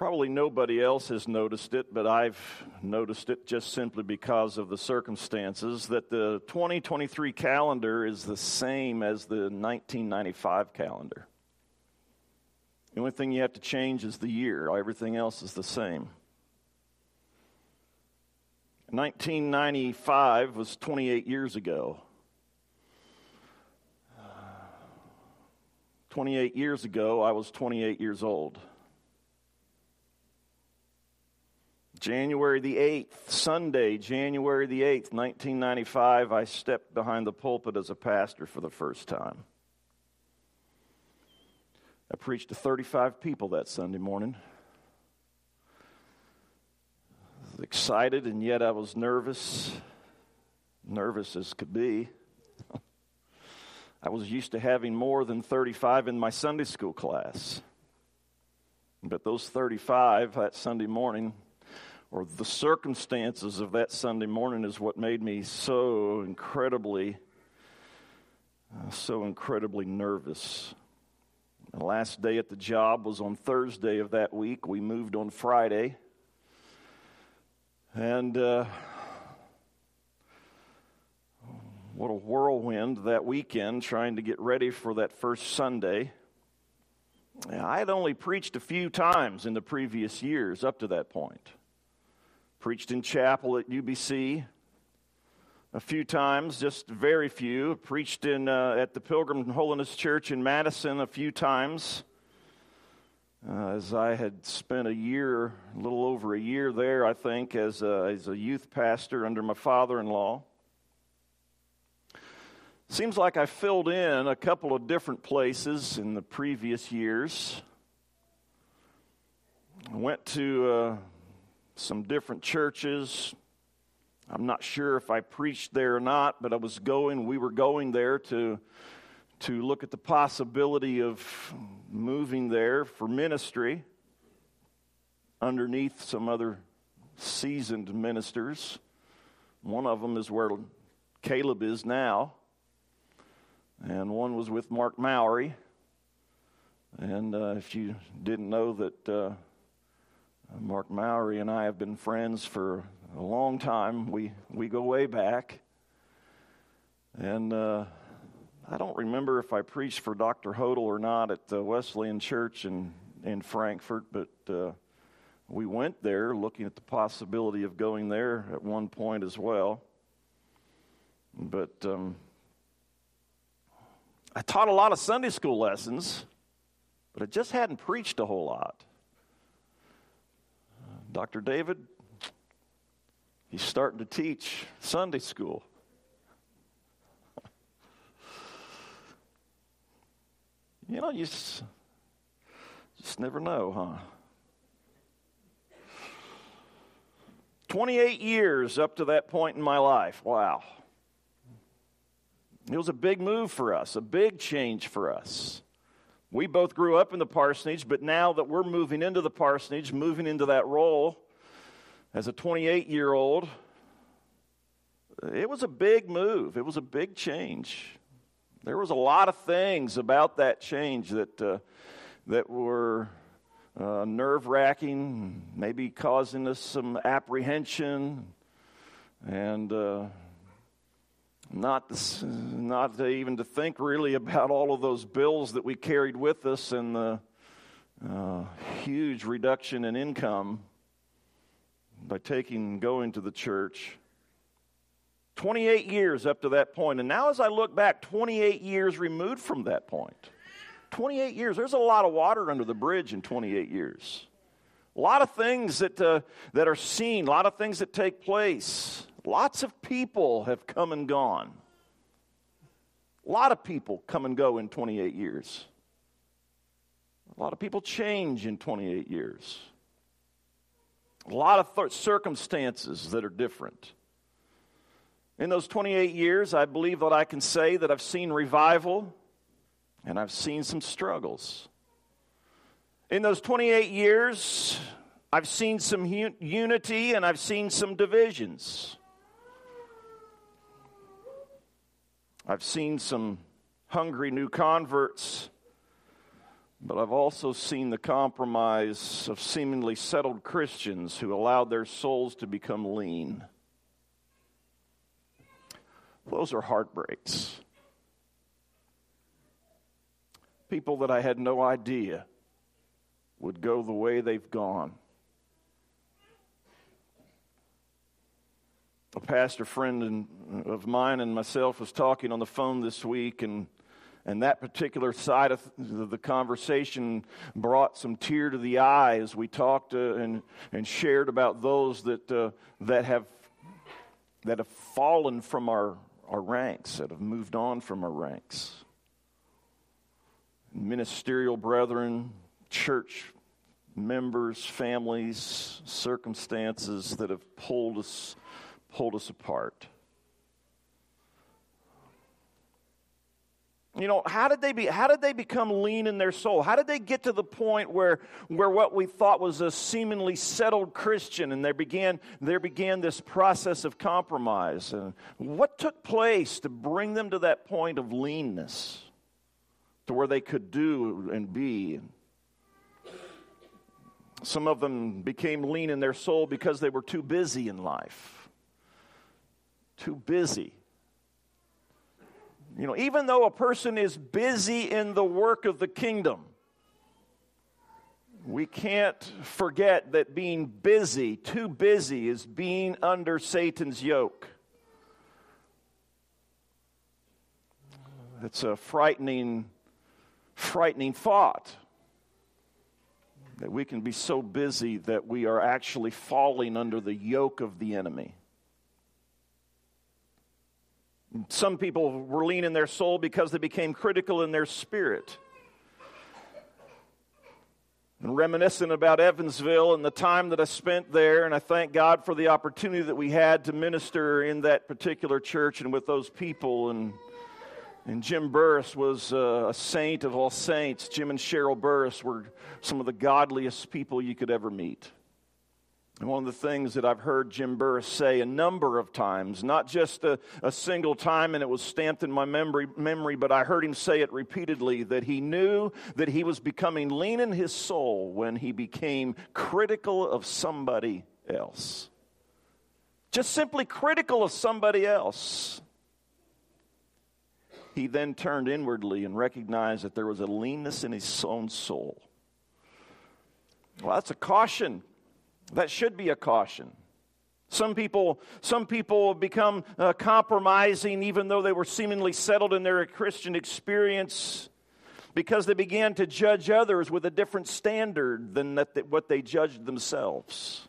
Probably nobody else has noticed it, but I've noticed it just simply because of the circumstances that the 2023 calendar is the same as the 1995 calendar. The only thing you have to change is the year, everything else is the same. 1995 was 28 years ago. 28 years ago, I was 28 years old. January the 8th, Sunday, January the 8th, 1995, I stepped behind the pulpit as a pastor for the first time. I preached to 35 people that Sunday morning. I was excited, and yet I was nervous, nervous as could be. I was used to having more than 35 in my Sunday school class. But those 35 that Sunday morning or the circumstances of that Sunday morning is what made me so incredibly, uh, so incredibly nervous. The last day at the job was on Thursday of that week. We moved on Friday. And uh, what a whirlwind that weekend trying to get ready for that first Sunday. I had only preached a few times in the previous years up to that point preached in chapel at UBC a few times, just very few. Preached in uh, at the Pilgrim Holiness Church in Madison a few times. Uh, as I had spent a year, a little over a year there, I think, as a, as a youth pastor under my father in law. Seems like I filled in a couple of different places in the previous years. I went to uh, some different churches. I'm not sure if I preached there or not, but I was going, we were going there to, to look at the possibility of moving there for ministry underneath some other seasoned ministers. One of them is where Caleb is now, and one was with Mark Mowry. And uh, if you didn't know that uh, Mark Mowry and I have been friends for a long time. We, we go way back. And uh, I don't remember if I preached for Dr. Hodel or not at the Wesleyan Church in, in Frankfort, but uh, we went there looking at the possibility of going there at one point as well. But um, I taught a lot of Sunday school lessons, but I just hadn't preached a whole lot. Dr. David, he's starting to teach Sunday school. you know, you just, just never know, huh? 28 years up to that point in my life. Wow. It was a big move for us, a big change for us. We both grew up in the parsonage, but now that we're moving into the parsonage, moving into that role as a 28 year old, it was a big move. It was a big change. There was a lot of things about that change that, uh, that were uh, nerve wracking, maybe causing us some apprehension and uh, not, not even to think really about all of those bills that we carried with us and the uh, huge reduction in income by taking going to the church. 28 years up to that point and now as i look back 28 years removed from that point. point 28 years there's a lot of water under the bridge in 28 years. A lot of things that, uh, that are seen a lot of things that take place Lots of people have come and gone. A lot of people come and go in 28 years. A lot of people change in 28 years. A lot of th- circumstances that are different. In those 28 years, I believe that I can say that I've seen revival and I've seen some struggles. In those 28 years, I've seen some unity and I've seen some divisions. I've seen some hungry new converts But I've also seen the compromise of seemingly settled Christians who allowed their souls to become lean. Those are heartbreaks. People that I had no idea would go the way they've gone. A pastor friend of mine and myself was talking on the phone this week, and and that particular side of the conversation brought some tear to the eye as we talked uh, and, and shared about those that, uh, that, have, that have fallen from our, our ranks, that have moved on from our ranks. Ministerial brethren, church members, families, circumstances that have pulled us, pulled us apart. You know, how did they be how did they become lean in their soul? How did they get to the point where where what we thought was a seemingly settled Christian and there began there began this process of compromise? And what took place to bring them to that point of leanness? To where they could do and be. Some of them became lean in their soul because they were too busy in life. Too busy you know, even though a person is busy in the work of the kingdom, we can't forget that being busy, too busy, is being under Satan's yoke. It's a frightening, frightening thought that we can be so busy that we are actually falling under the yoke of the enemy. Some people were lean in their soul because they became critical in their spirit. And reminiscent about Evansville and the time that I spent there, and I thank God for the opportunity that we had to minister in that particular church and with those people. And, and Jim Burris was uh, a saint of all saints. Jim and Cheryl Burris were some of the godliest people you could ever meet. One of the things that I've heard Jim Burris say a number of times, not just a, a, single time and it was stamped in my memory, memory, but I heard him say it repeatedly that he knew that he was becoming lean in his soul when he became critical of somebody else. Just simply critical of somebody else. He then turned inwardly and recognized that there was a leanness in his own soul. Well, that's a caution that should be a caution. Some people, some people become uh, compromising even though they were seemingly settled in their Christian experience because they began to judge others with a different standard than that, what they judged themselves.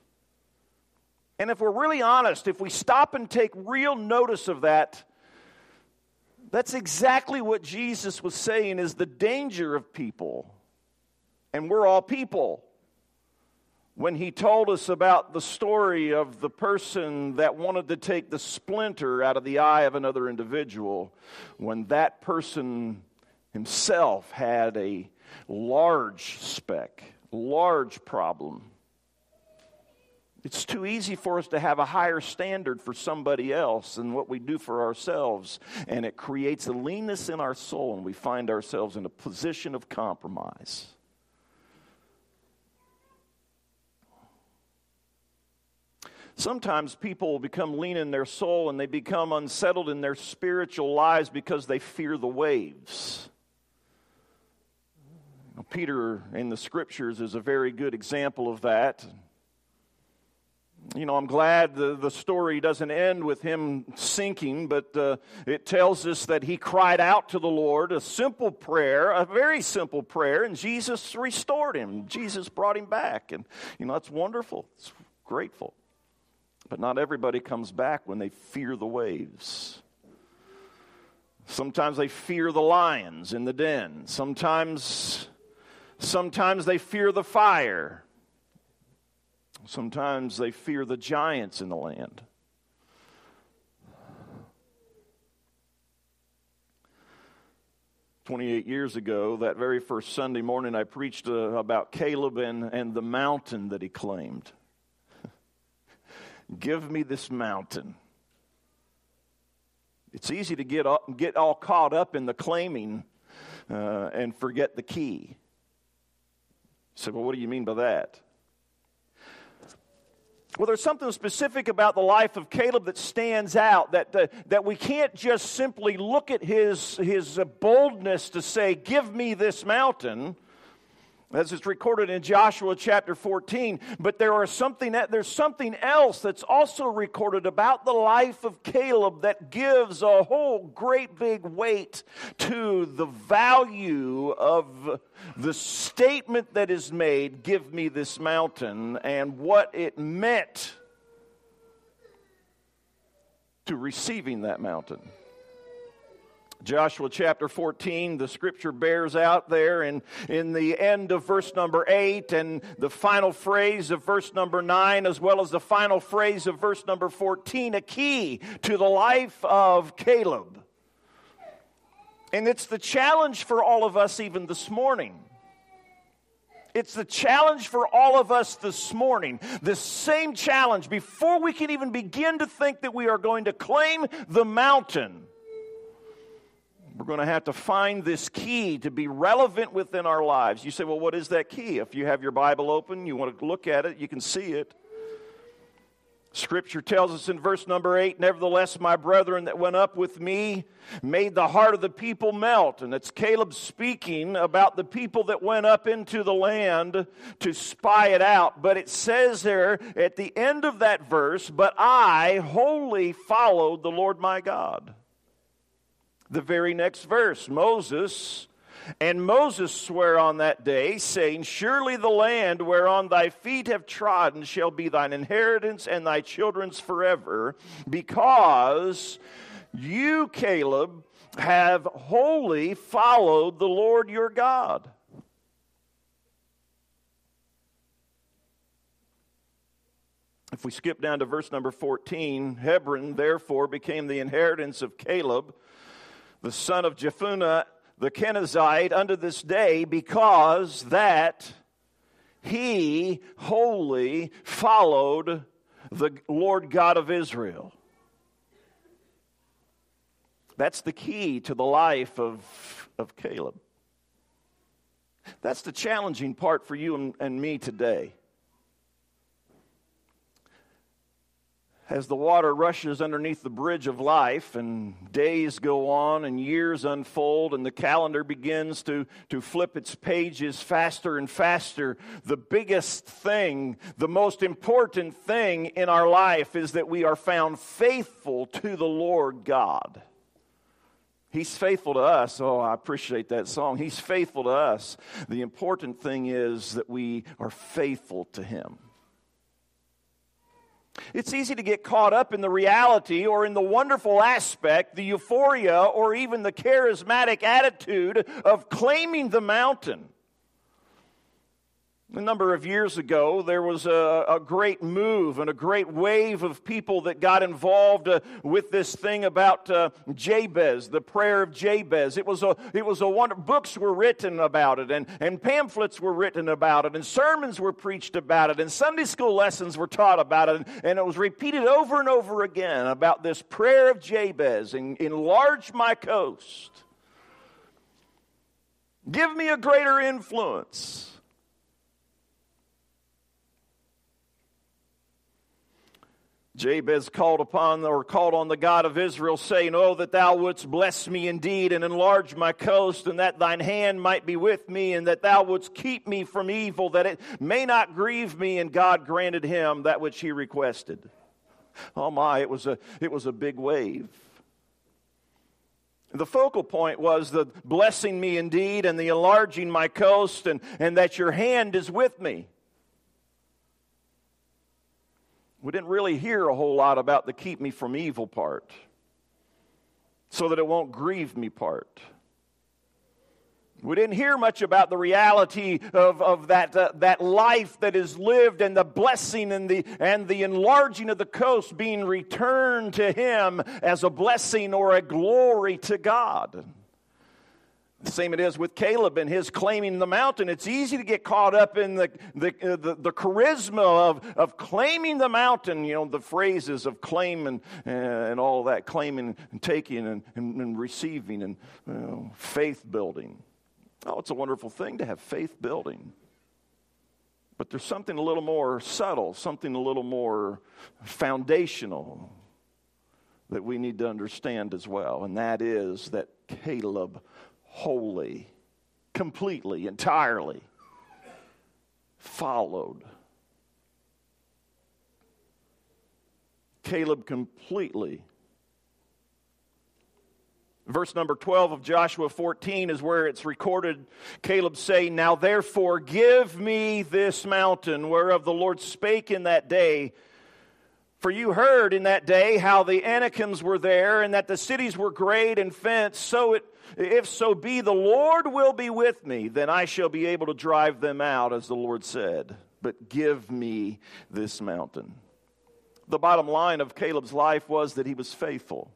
And if we're really honest, if we stop and take real notice of that, that's exactly what Jesus was saying is the danger of people. And we're all people when he told us about the story of the person that wanted to take the splinter out of the eye of another individual, when that person himself had a large speck, large problem. It's too easy for us to have a higher standard for somebody else than what we do for ourselves. And it creates a leanness in our soul, and we find ourselves in a position of compromise. Sometimes people become lean in their soul and they become unsettled in their spiritual lives because they fear the waves. Peter in the scriptures is a very good example of that. You know, I'm glad the, the story doesn't end with him sinking, but uh, it tells us that he cried out to the Lord a simple prayer, a very simple prayer, and Jesus restored him. Jesus brought him back. And, you know, that's wonderful. It's grateful. But not everybody comes back when they fear the waves. Sometimes they fear the lions in the den. Sometimes, sometimes they fear the fire. Sometimes they fear the giants in the land. Twenty-eight years ago, that very first Sunday morning, I preached uh, about Caleb and, and the mountain that he claimed. Give me this mountain. It's easy to get, all, get all caught up in the claiming uh, and forget the key. So, well, what do you mean by that? Well, there's something specific about the life of Caleb that stands out that, uh, that we can't just simply look at his, his boldness to say, Give me this mountain as it's recorded in Joshua chapter 14. But there are something there's something else that's also recorded about the life of Caleb that gives a whole great big weight to the value of the statement that is made, give me this mountain, and what it meant to receiving that mountain. Joshua chapter 14, the scripture bears out there in, in the end of verse number 8 and the final phrase of verse number 9, as well as the final phrase of verse number 14, a key to the life of Caleb. And it's the challenge for all of us even this morning. It's the challenge for all of us this morning. The same challenge before we can even begin to think that we are going to claim the mountain we're going to have to find this key to be relevant within our lives. You say, well, what is that key? If you have your Bible open, you want to look at it, you can see it. Scripture tells us in verse number 8 Nevertheless, my brethren that went up with me made the heart of the people melt. And it's Caleb speaking about the people that went up into the land to spy it out. But it says there at the end of that verse, But I wholly followed the Lord my God the very next verse. Moses, and Moses sware on that day, saying, Surely the land whereon thy feet have trodden shall be thine inheritance and thy children's forever, because you, Caleb, have wholly followed the Lord your God. If we skip down to verse number 14, Hebron therefore became the inheritance of Caleb the son of Jephunneh the Kenizzite unto this day because that he wholly followed the Lord God of Israel. That's the key to the life of, of Caleb. That's the challenging part for you and, and me today. As the water rushes underneath the bridge of life and days go on and years unfold and the calendar begins to, to flip its pages faster and faster, the biggest thing, the most important thing in our life is that we are found faithful to the Lord God. He's faithful to us. Oh, I appreciate that song. He's faithful to us. The important thing is that we are faithful to Him. It's easy to get caught up in the reality or in the wonderful aspect, the euphoria, or even the charismatic attitude of claiming the mountain. A number of years ago, there was a, a, great move and a great wave of people that got involved uh, with this thing about uh, Jabez, the prayer of Jabez. It was a, it was a wonder. Books were written about it, and, and pamphlets were written about it, and sermons were preached about it, and Sunday school lessons were taught about it, and, and it was repeated over and over again about this prayer of Jabez and enlarge my coast. Give me a greater influence. Jabez called upon or called on the God of Israel, saying, Oh, that thou wouldst bless me indeed and enlarge my coast, and that thine hand might be with me, and that thou wouldst keep me from evil, that it may not grieve me. And God granted him that which he requested. Oh my, it was a, it was a big wave. The focal point was the blessing me indeed and the enlarging my coast, and, and that your hand is with me. We didn't really hear a whole lot about the keep me from evil part, so that it won't grieve me part. We didn't hear much about the reality of, of that, uh, that life that is lived and the blessing and the, and the enlarging of the coast being returned to Him as a blessing or a glory to God. The same it is with Caleb and his claiming the mountain. It's easy to get caught up in the, the, the, the, charisma of, of claiming the mountain, you know, the phrases of claim and, and all that, claiming and taking and, and, and receiving and you know, faith building. Oh, it's a wonderful thing to have faith building. But there's something a little more subtle, something a little more foundational that we need to understand as well, and that is that Caleb wholly, completely, entirely followed. Caleb completely Verse number 12 of Joshua 14 is where it's recorded Caleb saying, Now therefore give me this mountain whereof the Lord spake in that day. For you heard in that day how the Anakims were there, and that the cities were great and fenced. So it, if so be the Lord will be with me, then I shall be able to drive them out, as the Lord said. But give me this mountain. The bottom line of Caleb's life was that he was faithful.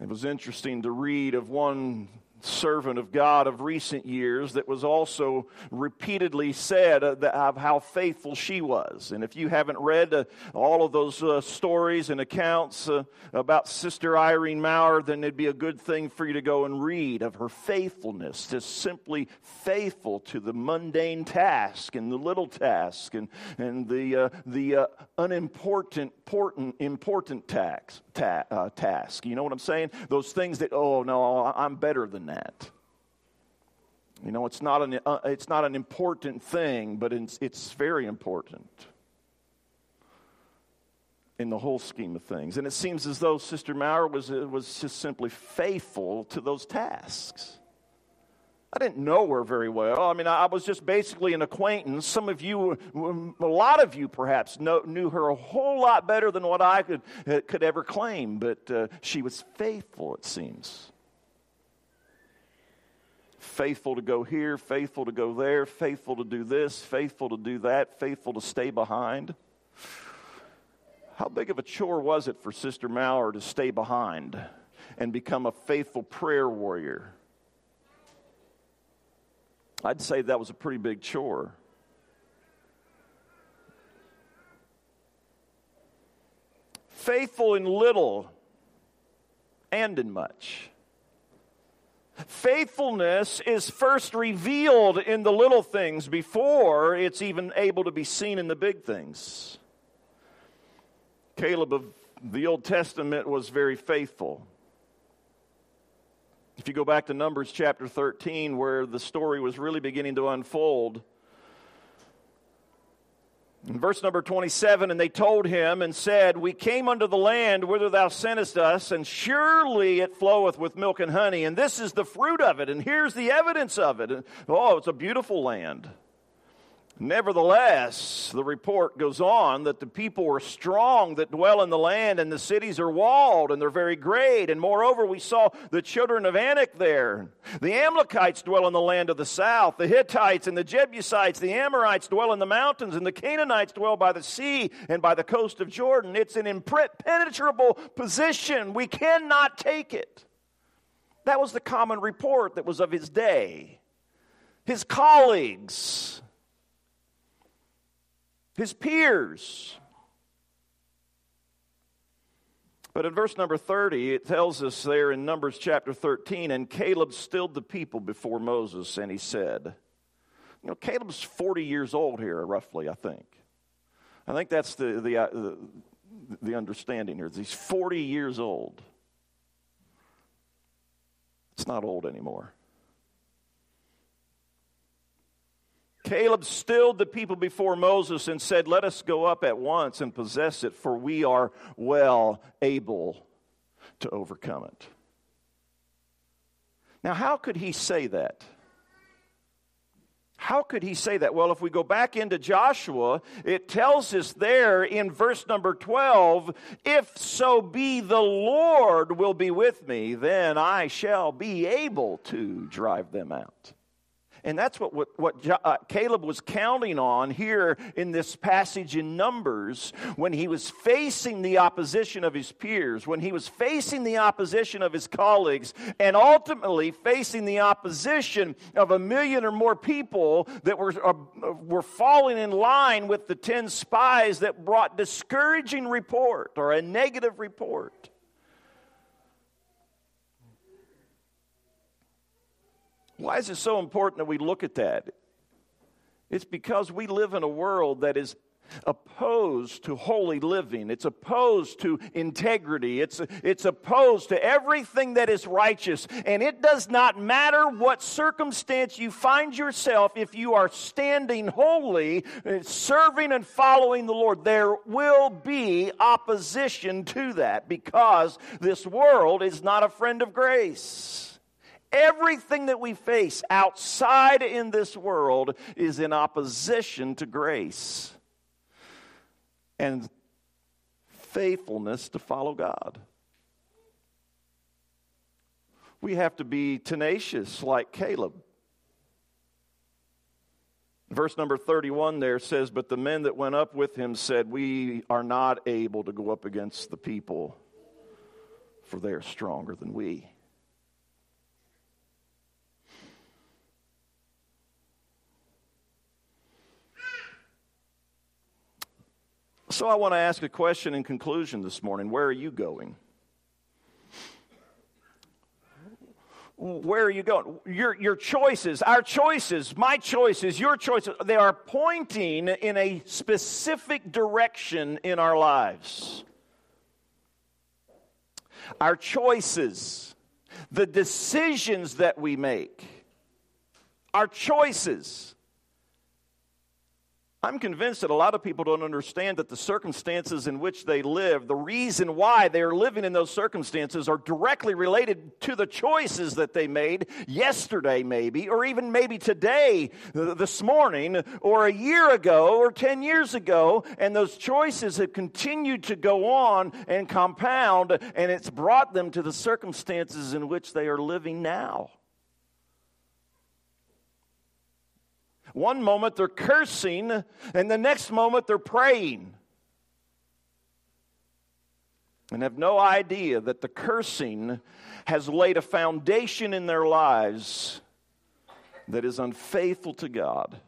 It was interesting to read of one servant of God of recent years that was also repeatedly said uh, of how faithful she was. And if you haven't read uh, all of those uh, stories and accounts about Sister Irene Maurer, then it'd be a good thing for you to go and read of her faithfulness, just simply faithful to the mundane task and the little task and, and the, uh, the uh, unimportant, important, important tax, ta- task. You know what I'm saying? Those things that, oh, no, I'm better than that. You know, it's not an, uh, it's not an important thing, but it's, it's very important in the whole scheme of things. And it seems as though Sister Maurer was, uh, was just simply faithful to those tasks. I didn't know her very well. I mean, I was just basically an acquaintance. Some of you, a lot of you perhaps, know, knew her a whole lot better than what I could, uh, could ever claim, but uh, she was faithful, it seems faithful to go here, faithful to go there, faithful to do this, faithful to do that, faithful to stay behind. How big of a chore was it for Sister Maurer to stay behind and become a faithful prayer warrior? I'd say that was a pretty big chore. Faithful in little and in much. Faithfulness is first revealed in the little things before it's even able to be seen in the big things. Caleb of the Old Testament was very faithful. You go back to Numbers chapter 13, where the story was really beginning to unfold, in verse number 27, and they told him and said, We came unto the land whither thou sentest us, and surely it floweth with milk and honey, and this is the fruit of it, and here's the evidence of it. And, Oh, it's a beautiful land. Nevertheless, the report goes on that the people are strong that dwell in the land, and the cities are walled, and they're very great. And moreover, we saw the children of Anak there. The Amalekites dwell in the land of the south. The Hittites and the Jebusites, the Amorites dwell in the mountains, and the Canaanites dwell by the sea and by the coast of Jordan. It's an impenetrable position. We cannot take it. That was the common report that was of his day. His colleagues, his peers. But in verse number 30, it tells us there in Numbers chapter 13, and Caleb stilled the people before Moses, and he said, You know, Caleb's 40 years old here, roughly, I think. I think that's the, the, uh, the, the understanding here. He's 40 years old. It's not old anymore. Caleb stilled the people before Moses and said, Let us go up at once and possess it, for we are well able to overcome it. Now, how could he say that? How could he say that? Well, if we go back into Joshua, it tells us there in verse number 12 if so be the Lord will be with me, then I shall be able to drive them out. And that's what, what, what uh, Caleb was counting on here in this passage in Numbers when he was facing the opposition of his peers, when he was facing the opposition of his colleagues, and ultimately facing the opposition of a million or more people that were, uh, were falling in line with the 10 spies that brought discouraging report or a negative report. Why is it so important that we look at that? It's because we live in a world that is opposed to holy living. It's opposed to integrity. It's, it's opposed to everything that is righteous. And it does not matter what circumstance you find yourself, if you are standing holy, eh, serving and following the Lord, there will be opposition to that because this world is not a friend of grace. Everything that we face outside in this world is in opposition to grace and faithfulness to follow God. We have to be tenacious like Caleb. Verse number 31 there says, But the men that went up with him said, We are not able to go up against the people, for they are stronger than we. So I want to ask a question in conclusion this morning. Where are you going? Where are you going? Your, your choices, our choices, my choices, your choices, they are pointing in a specific direction in our lives. Our choices, the decisions that we make, our choices I'm convinced that a lot of people don't understand that the circumstances in which they live, the reason why they're living in those circumstances, are directly related to the choices that they made yesterday, maybe, or even maybe today, this morning, or a year ago, or 10 years ago. And those choices have continued to go on and compound, and it's brought them to the circumstances in which they are living now. One moment they're cursing, and the next moment they're praying. And have no idea that the cursing has laid a foundation in their lives that is unfaithful to God.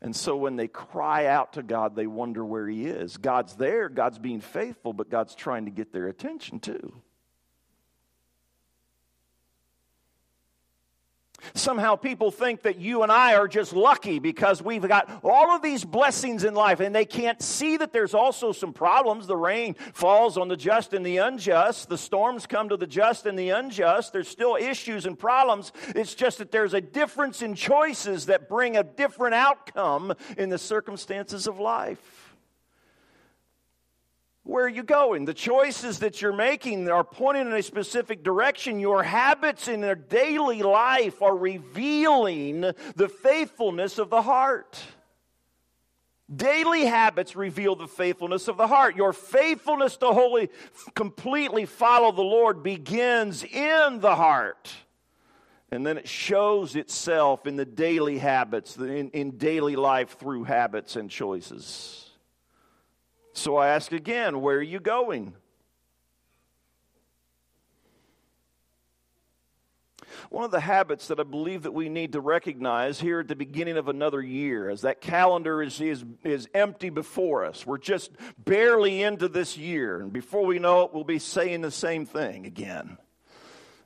And so when they cry out to God, they wonder where He is. God's there, God's being faithful, but God's trying to get their attention too. Somehow people think that you and I are just lucky because we've got all of these blessings in life and they can't see that there's also some problems. The rain falls on the just and the unjust. The storms come to the just and the unjust. There's still issues and problems. It's just that there's a difference in choices that bring a different outcome in the circumstances of life. Where are you going? The choices that you're making are pointing in a specific direction. Your habits in your daily life are revealing the faithfulness of the heart. Daily habits reveal the faithfulness of the heart. Your faithfulness to wholly, completely follow the Lord begins in the heart. And then it shows itself in the daily habits, in, in daily life through habits and choices. So I ask again, where are you going? One of the habits that I believe that we need to recognize here at the beginning of another year, as that calendar is, is, is empty before us, we're just barely into this year, and before we know it, we'll be saying the same thing again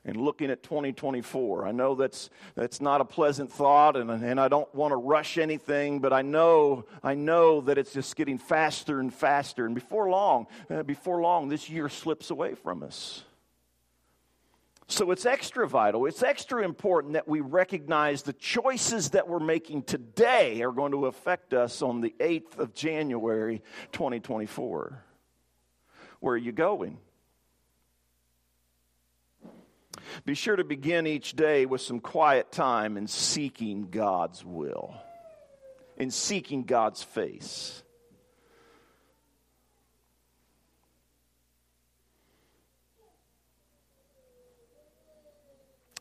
and looking at 2024. I know that's, that's not a pleasant thought, and, and I don't want to rush anything, but I know, I know that it's just getting faster and faster. And before long, uh, before long, this year slips away from us. So it's extra vital, it's extra important that we recognize the choices that we're making today are going to affect us on the 8th of January, 2024. Where are you going? Be sure to begin each day with some quiet time in seeking God's will, in seeking God's face.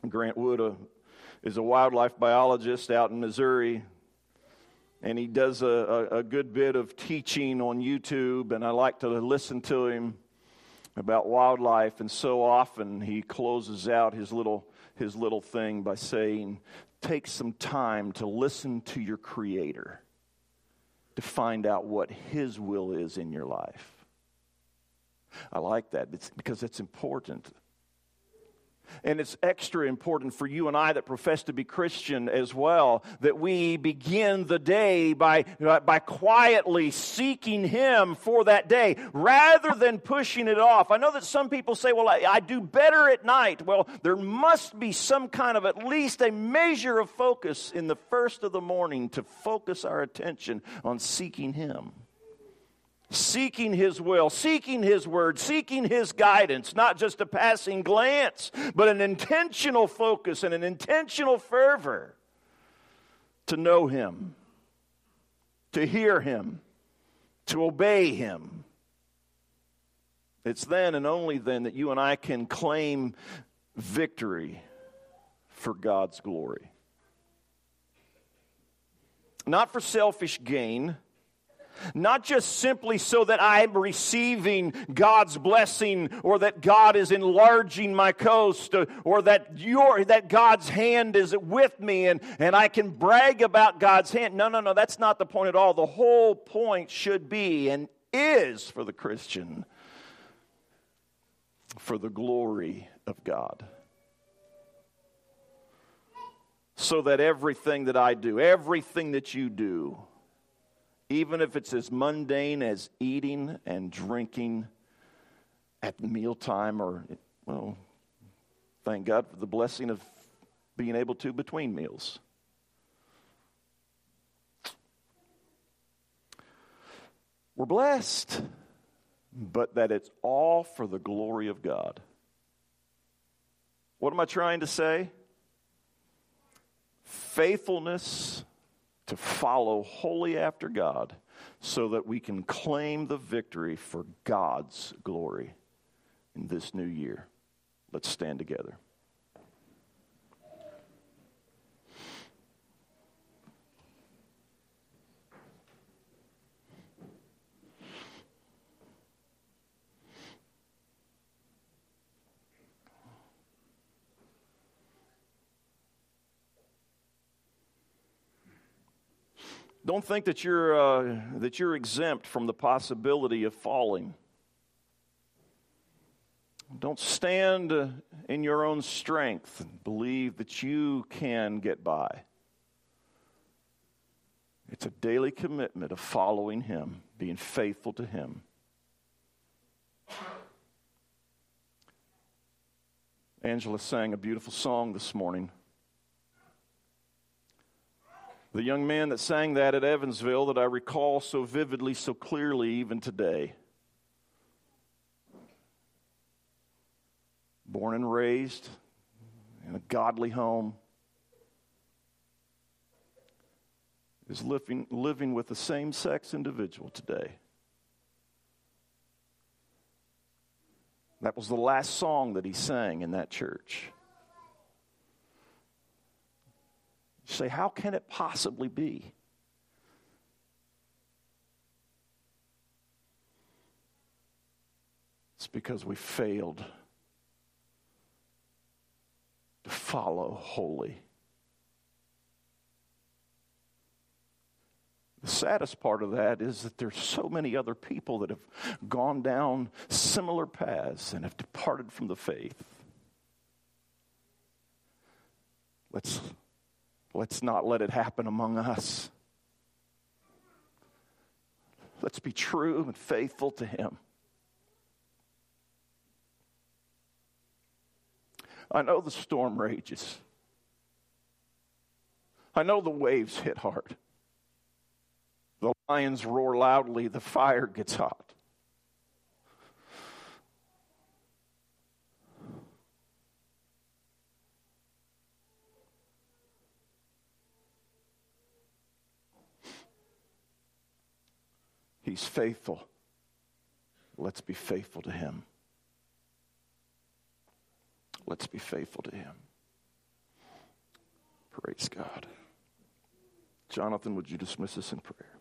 Grant Wood is a wildlife biologist out in Missouri, and he does a, a, a good bit of teaching on YouTube, and I like to listen to him about wildlife, and so often he closes out his little, his little thing by saying, Take some time to listen to your Creator to find out what His will is in your life. I like that because it's important. And it's extra important for you and I that profess to be Christian as well that we begin the day by, by quietly seeking Him for that day rather than pushing it off. I know that some people say, well, I, I do better at night. Well, there must be some kind of at least a measure of focus in the first of the morning to focus our attention on seeking Him seeking His will, seeking His word, seeking His guidance, not just a passing glance, but an intentional focus and an intentional fervor to know Him, to hear Him, to obey Him. It's then and only then that you and I can claim victory for God's glory. Not for selfish gain not just simply so that I'm receiving God's blessing or that God is enlarging my coast or, that, your, that God's hand is with me and, and I can brag about God's hand. No, no, no, that's not the point at all. The whole point should be and is for the Christian for the glory of God. So that everything that I do, everything that you do, even if it's as mundane as eating and drinking at mealtime or, well, thank God for the blessing of being able to between meals. We're blessed, but that it's all for the glory of God. What am I trying to say? Faithfulness to follow wholly after God so that we can claim the victory for God's glory in this new year. Let's stand together. Don't think that you're, uh, that you're exempt from the possibility of falling. Don't stand in your own strength and believe that you can get by. It's a daily commitment of following Him, being faithful to Him. Angela sang a beautiful song this morning. The young man that sang that at Evansville that I recall so vividly, so clearly, even today. Born and raised in a godly home, is living, living with the same sex individual today. That was the last song that he sang in that church. You say, how can it possibly be? It's because we failed to follow wholly. The saddest part of that is that there's so many other people that have gone down similar paths and have departed from the faith. Let's Let's not let it happen among us. Let's be true and faithful to Him. I know the storm rages. I know the waves hit hard. The lions roar loudly, the fire gets hot. He's faithful. Let's be faithful to Him. Let's be faithful to Him. Praise God. Jonathan, would you dismiss us in prayer?